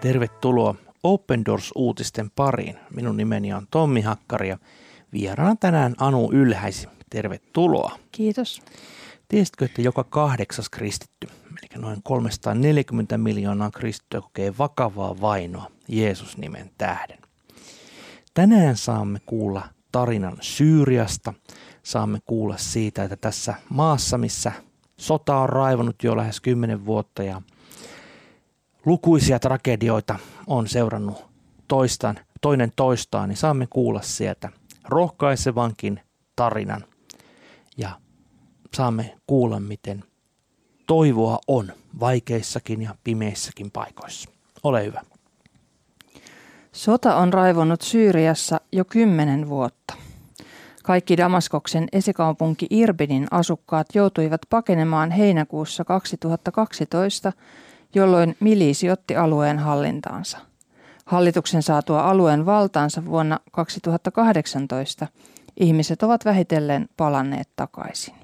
Tervetuloa Open Doors-uutisten pariin. Minun nimeni on Tommi Hakkari ja vieraana tänään Anu Ylhäisi. Tervetuloa. Kiitos. Tiesitkö, että joka kahdeksas kristitty, eli noin 340 miljoonaa kristittyä kokee vakavaa vainoa Jeesus-nimen tähden? Tänään saamme kuulla tarinan Syyriasta. Saamme kuulla siitä, että tässä maassa, missä sota on raivannut jo lähes 10 vuotta ja lukuisia tragedioita on seurannut toistaan, toinen toistaan, niin saamme kuulla sieltä rohkaisevankin tarinan ja saamme kuulla, miten toivoa on vaikeissakin ja pimeissäkin paikoissa. Ole hyvä. Sota on raivonnut Syyriassa jo kymmenen vuotta. Kaikki Damaskoksen esikaupunki Irbinin asukkaat joutuivat pakenemaan heinäkuussa 2012, jolloin milisi otti alueen hallintaansa. Hallituksen saatua alueen valtaansa vuonna 2018 ihmiset ovat vähitellen palanneet takaisin.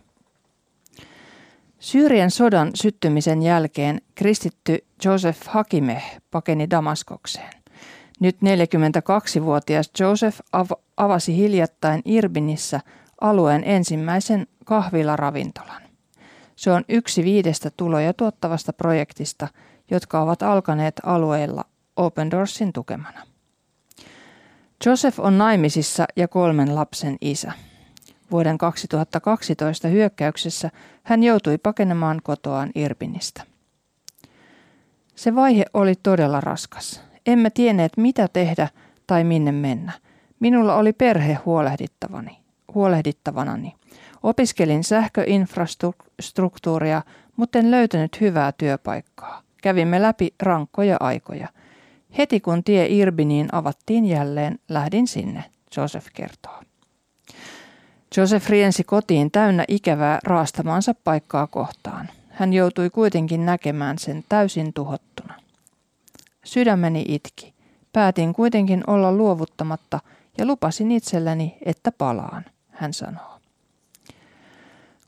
Syyrian sodan syttymisen jälkeen kristitty Joseph Hakimeh pakeni Damaskokseen. Nyt 42-vuotias Joseph av- avasi hiljattain Irbinissä alueen ensimmäisen kahvilaravintolan. Se on yksi viidestä tuloja tuottavasta projektista, jotka ovat alkaneet alueella Open Doorsin tukemana. Joseph on naimisissa ja kolmen lapsen isä. Vuoden 2012 hyökkäyksessä hän joutui pakenemaan kotoaan Irbinistä. Se vaihe oli todella raskas. Emme tienneet mitä tehdä tai minne mennä. Minulla oli perhe huolehdittavani, huolehdittavanani. Opiskelin sähköinfrastruktuuria, mutta en löytänyt hyvää työpaikkaa. Kävimme läpi rankkoja aikoja. Heti kun tie Irbiniin avattiin jälleen, lähdin sinne, Joseph kertoo. Joseph riensi kotiin täynnä ikävää raastamaansa paikkaa kohtaan. Hän joutui kuitenkin näkemään sen täysin tuhottuna. Sydämeni itki. Päätin kuitenkin olla luovuttamatta ja lupasin itselleni, että palaan, hän sanoo.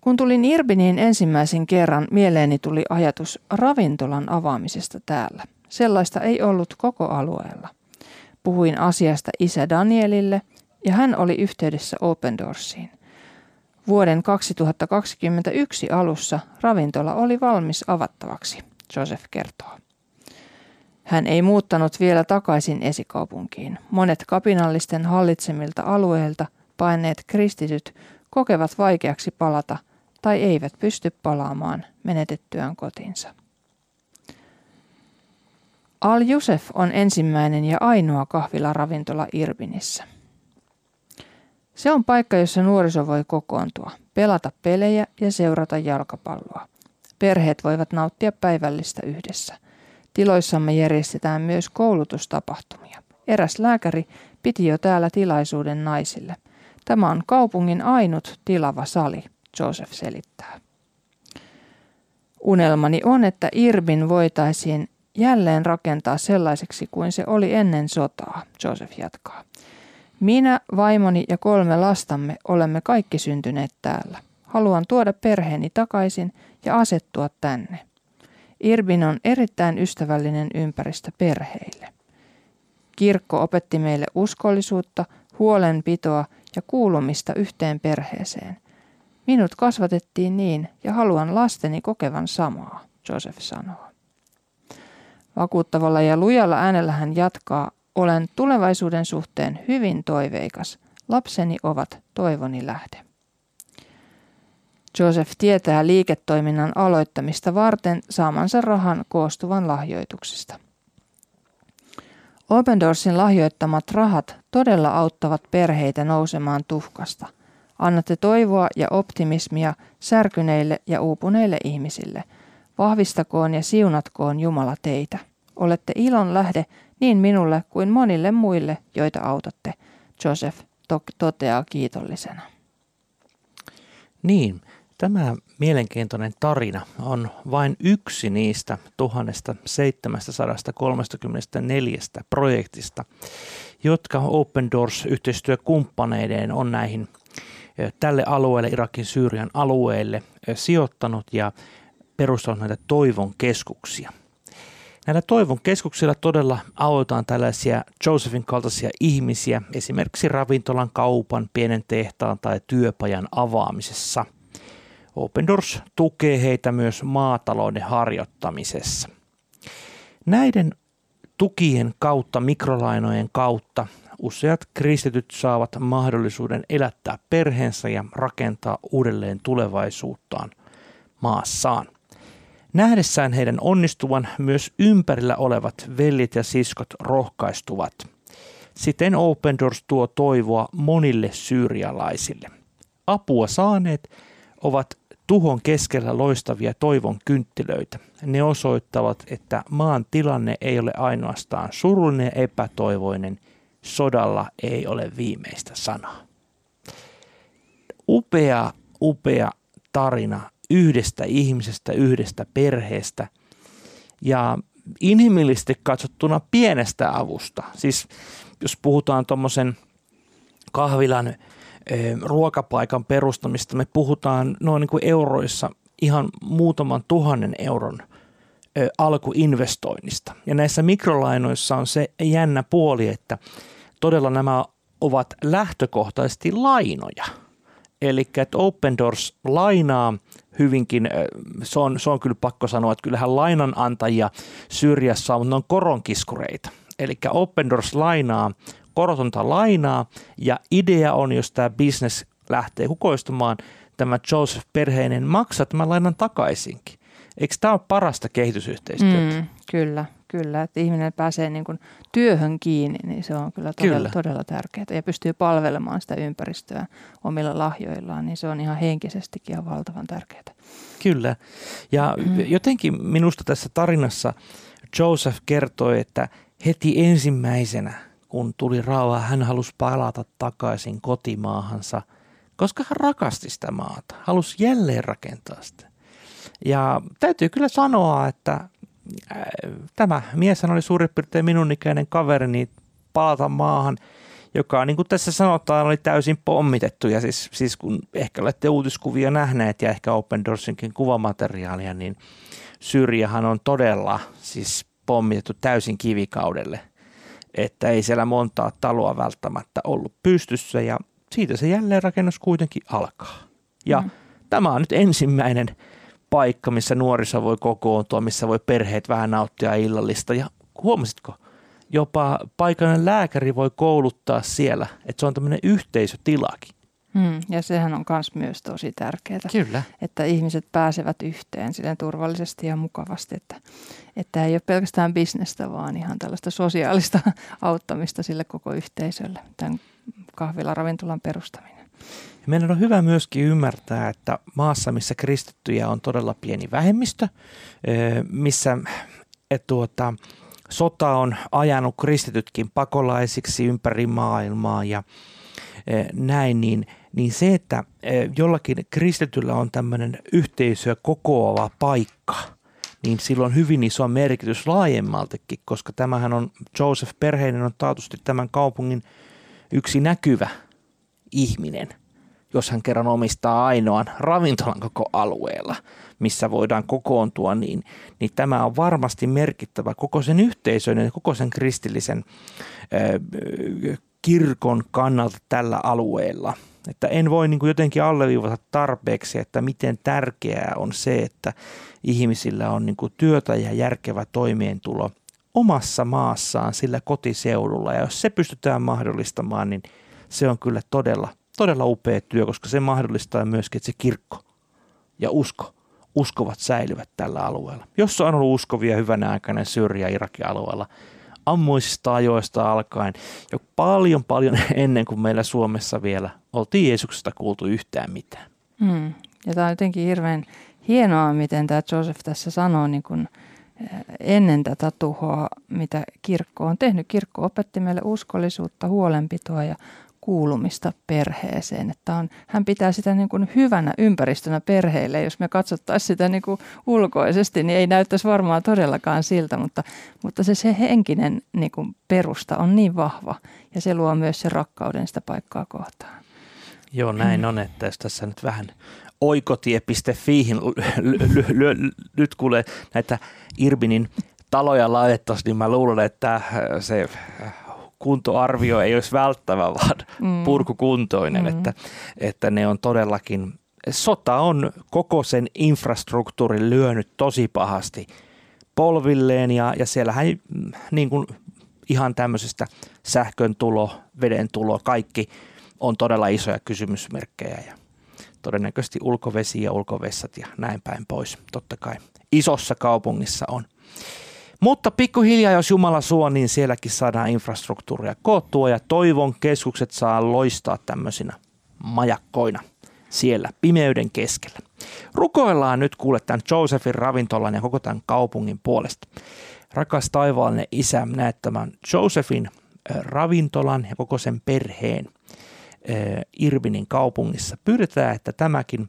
Kun tulin Irbiniin ensimmäisen kerran, mieleeni tuli ajatus ravintolan avaamisesta täällä. Sellaista ei ollut koko alueella. Puhuin asiasta isä Danielille ja hän oli yhteydessä Open Doorsiin. Vuoden 2021 alussa ravintola oli valmis avattavaksi, Joseph kertoo. Hän ei muuttanut vielä takaisin esikaupunkiin. Monet kapinallisten hallitsemilta alueilta paineet kristityt kokevat vaikeaksi palata tai eivät pysty palaamaan menetettyään kotinsa. Al-Jusef on ensimmäinen ja ainoa kahvilaravintola Irbinissä. Se on paikka, jossa nuoriso voi kokoontua, pelata pelejä ja seurata jalkapalloa. Perheet voivat nauttia päivällistä yhdessä. Tiloissamme järjestetään myös koulutustapahtumia. Eräs lääkäri piti jo täällä tilaisuuden naisille. Tämä on kaupungin ainut tilava sali, Joseph selittää. Unelmani on, että Irbin voitaisiin jälleen rakentaa sellaiseksi kuin se oli ennen sotaa, Joseph jatkaa. Minä, vaimoni ja kolme lastamme olemme kaikki syntyneet täällä. Haluan tuoda perheeni takaisin ja asettua tänne. Irbin on erittäin ystävällinen ympäristö perheille. Kirkko opetti meille uskollisuutta, huolenpitoa ja kuulumista yhteen perheeseen. Minut kasvatettiin niin ja haluan lasteni kokevan samaa, Joseph sanoo. Vakuuttavalla ja lujalla äänellä hän jatkaa, olen tulevaisuuden suhteen hyvin toiveikas. Lapseni ovat toivoni lähde. Joseph tietää liiketoiminnan aloittamista varten saamansa rahan koostuvan lahjoituksista. Open Doorsin lahjoittamat rahat todella auttavat perheitä nousemaan tuhkasta. Annatte toivoa ja optimismia särkyneille ja uupuneille ihmisille. Vahvistakoon ja siunatkoon Jumala teitä. Olette ilon lähde niin minulle kuin monille muille, joita autatte, Joseph toteaa kiitollisena. Niin, Tämä mielenkiintoinen tarina on vain yksi niistä 1734 projektista, jotka Open Doors yhteistyökumppaneineen on näihin tälle alueelle, Irakin Syyrian alueelle sijoittanut ja perustanut näitä toivon keskuksia. Näillä toivon keskuksilla todella autetaan tällaisia Josephin kaltaisia ihmisiä, esimerkiksi ravintolan, kaupan, pienen tehtaan tai työpajan avaamisessa. Open Doors tukee heitä myös maatalouden harjoittamisessa. Näiden tukien kautta, mikrolainojen kautta, useat kristityt saavat mahdollisuuden elättää perheensä ja rakentaa uudelleen tulevaisuuttaan maassaan. Nähdessään heidän onnistuvan myös ympärillä olevat veljet ja siskot rohkaistuvat. Siten Open Doors tuo toivoa monille syyrialaisille. Apua saaneet ovat tuhon keskellä loistavia toivon kynttilöitä. Ne osoittavat, että maan tilanne ei ole ainoastaan surullinen ja epätoivoinen, sodalla ei ole viimeistä sanaa. Upea, upea tarina yhdestä ihmisestä, yhdestä perheestä ja inhimillisesti katsottuna pienestä avusta. Siis jos puhutaan tuommoisen kahvilan ruokapaikan perustamista, me puhutaan noin niin kuin euroissa ihan muutaman tuhannen euron alkuinvestoinnista. Ja näissä mikrolainoissa on se jännä puoli, että todella nämä ovat lähtökohtaisesti lainoja. Eli että Open Doors lainaa hyvinkin, se on, se on kyllä pakko sanoa, että kyllähän lainanantajia Syyriassa on, mutta ne on koronkiskureita. Eli Open Doors lainaa korotonta lainaa ja idea on, jos tämä business lähtee kukoistumaan, tämä Joseph-perheinen maksaa tämän lainan takaisinkin. Eikö tämä ole parasta kehitysyhteistyötä? Mm, kyllä, kyllä. Että ihminen pääsee niin kuin työhön kiinni, niin se on kyllä todella, kyllä. todella tärkeää. Ja pystyy palvelemaan sitä ympäristöä omilla lahjoillaan, niin se on ihan henkisestikin ihan valtavan tärkeää. Kyllä. Ja mm. jotenkin minusta tässä tarinassa Joseph kertoi, että heti ensimmäisenä – kun tuli rauha, hän halusi palata takaisin kotimaahansa, koska hän rakasti sitä maata, halusi jälleen rakentaa sitä. Ja täytyy kyllä sanoa, että tämä mies oli suurin piirtein minun ikäinen kaverini palata maahan, joka niin kuin tässä sanotaan oli täysin pommitettu. Ja siis, siis kun ehkä olette uutiskuvia nähneet ja ehkä Open Doorsinkin kuvamateriaalia, niin Syrjähän on todella siis pommitettu täysin kivikaudelle – että ei siellä montaa taloa välttämättä ollut pystyssä ja siitä se jälleenrakennus kuitenkin alkaa. Ja mm. tämä on nyt ensimmäinen paikka, missä nuorissa voi kokoontua, missä voi perheet vähän nauttia illallista. Ja huomasitko, jopa paikallinen lääkäri voi kouluttaa siellä, että se on tämmöinen yhteisötilakin. Mm, ja sehän on myös myös tosi tärkeää, Kyllä. että ihmiset pääsevät yhteen silleen turvallisesti ja mukavasti, että, että ei ole pelkästään bisnestä, vaan ihan tällaista sosiaalista auttamista sille koko yhteisölle, tämän kahvilaravintolan perustaminen. Meidän on hyvä myöskin ymmärtää, että maassa, missä kristittyjä on todella pieni vähemmistö, missä et tuota, sota on ajanut kristitytkin pakolaisiksi ympäri maailmaa ja näin, niin – niin se, että jollakin kristityllä on tämmöinen yhteisöä kokoava paikka, niin sillä on hyvin iso merkitys laajemmaltakin, koska tämähän on, Joseph Perheinen on taatusti tämän kaupungin yksi näkyvä ihminen, jos hän kerran omistaa ainoan ravintolan koko alueella, missä voidaan kokoontua, niin, niin tämä on varmasti merkittävä koko sen yhteisön ja koko sen kristillisen äh, kirkon kannalta tällä alueella – että en voi niin kuin jotenkin alleviivata tarpeeksi, että miten tärkeää on se, että ihmisillä on niin kuin työtä ja järkevä toimeentulo omassa maassaan sillä kotiseudulla. Ja jos se pystytään mahdollistamaan, niin se on kyllä todella, todella upea työ, koska se mahdollistaa myöskin, että se kirkko ja usko, uskovat säilyvät tällä alueella. Jos on ollut uskovia hyvänä aikana Syyria Irakin alueella, ammuisista ajoista alkaen, jo paljon paljon ennen kuin meillä Suomessa vielä oltiin Jeesuksesta kuultu yhtään mitään. Mm. Ja tämä on jotenkin hirveän hienoa, miten tämä Joseph tässä sanoo niin kun eh, ennen tätä tuhoa, mitä kirkko on tehnyt. Kirkko opetti meille uskollisuutta, huolenpitoa ja kuulumista perheeseen. Että on, hän pitää sitä niin kuin hyvänä ympäristönä perheelle. Jos me katsottaisiin sitä niin kuin ulkoisesti, niin ei näyttäisi varmaan todellakaan siltä, mutta, mutta se, se henkinen niin kuin perusta on niin vahva ja se luo myös se rakkauden sitä paikkaa kohtaan. Joo, näin on, että jos tässä nyt vähän oikotie.fiihin nyt kuulee näitä Irbinin taloja laitettaisiin, niin mä luulen, että se kuntoarvio ei olisi välttävä, vaan mm. purkukuntoinen, mm. että, että ne on todellakin, sota on koko sen infrastruktuurin lyönyt tosi pahasti polvilleen ja, ja siellähän niin kuin ihan tämmöisestä sähkön tulo, veden tulo, kaikki on todella isoja kysymysmerkkejä ja todennäköisesti ulkovesi ja ulkovessat ja näin päin pois. Totta kai isossa kaupungissa on. Mutta pikkuhiljaa, jos Jumala suo, niin sielläkin saadaan infrastruktuuria koottua ja toivon keskukset saa loistaa tämmöisinä majakkoina siellä pimeyden keskellä. Rukoillaan nyt kuule tämän Josephin ravintolan ja koko tämän kaupungin puolesta. Rakas taivaallinen isä, näet tämän Josephin ravintolan ja koko sen perheen Irvinin kaupungissa. Pyydetään, että tämäkin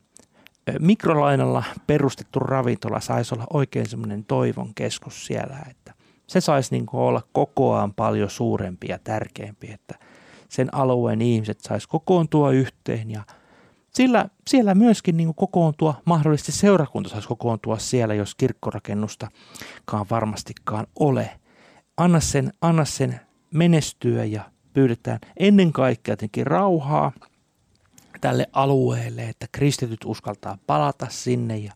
mikrolainalla perustettu ravintola saisi olla oikein semmoinen toivon keskus siellä, että se saisi niin olla kokoaan paljon suurempi ja tärkeämpi, että sen alueen ihmiset saisi kokoontua yhteen ja sillä, siellä myöskin niin kokoontua, mahdollisesti seurakunta saisi kokoontua siellä, jos kirkkorakennustakaan varmastikaan ole. Anna sen, anna sen menestyä ja pyydetään ennen kaikkea jotenkin rauhaa – tälle alueelle, että kristityt uskaltaa palata sinne ja,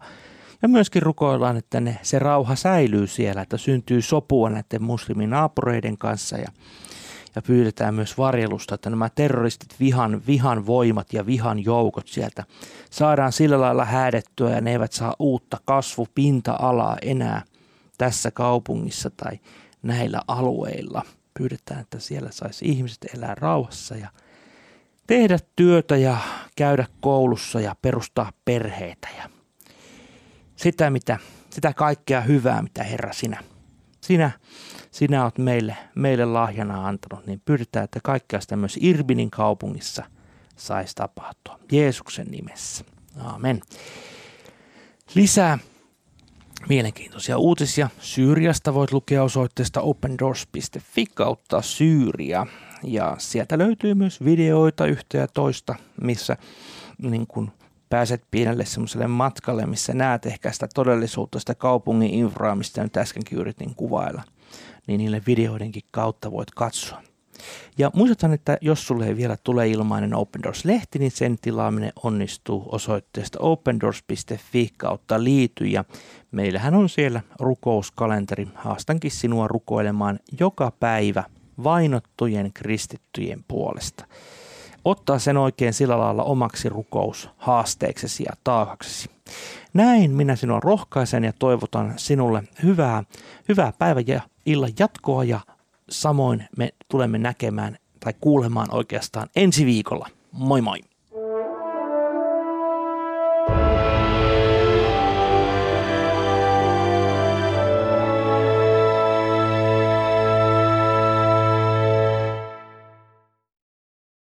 ja myöskin rukoillaan, että ne, se rauha säilyy siellä, että syntyy sopua näiden musliminaapureiden kanssa ja, ja pyydetään myös varjelusta, että nämä terroristit, vihan, vihan voimat ja vihan joukot sieltä saadaan sillä lailla häädettyä ja ne eivät saa uutta kasvupinta-alaa enää tässä kaupungissa tai näillä alueilla. Pyydetään, että siellä saisi ihmiset elää rauhassa ja tehdä työtä ja käydä koulussa ja perustaa perheitä ja sitä, mitä, sitä kaikkea hyvää, mitä Herra sinä, sinä, sinä olet meille, meille lahjana antanut, niin pyydetään, että kaikkea sitä myös Irbinin kaupungissa saisi tapahtua. Jeesuksen nimessä. Amen. Lisää mielenkiintoisia uutisia Syyriasta voit lukea osoitteesta opendoors.fi kautta Syyria ja sieltä löytyy myös videoita yhtä ja toista, missä niin kun pääset pienelle semmoiselle matkalle, missä näet ehkä sitä todellisuutta, sitä kaupungin infraa, mistä nyt äskenkin yritin kuvailla, niin niille videoidenkin kautta voit katsoa. Ja muistutan, että jos sulle ei vielä tule ilmainen Open Doors-lehti, niin sen tilaaminen onnistuu osoitteesta opendoors.fi kautta liity. Ja meillähän on siellä rukouskalenteri. Haastankin sinua rukoilemaan joka päivä vainottujen kristittyjen puolesta. Ottaa sen oikein sillä lailla omaksi rukous haasteeksesi ja taakaksesi. Näin minä sinua rohkaisen ja toivotan sinulle hyvää, hyvää päivän ja illan jatkoa ja samoin me tulemme näkemään tai kuulemaan oikeastaan ensi viikolla. Moi moi!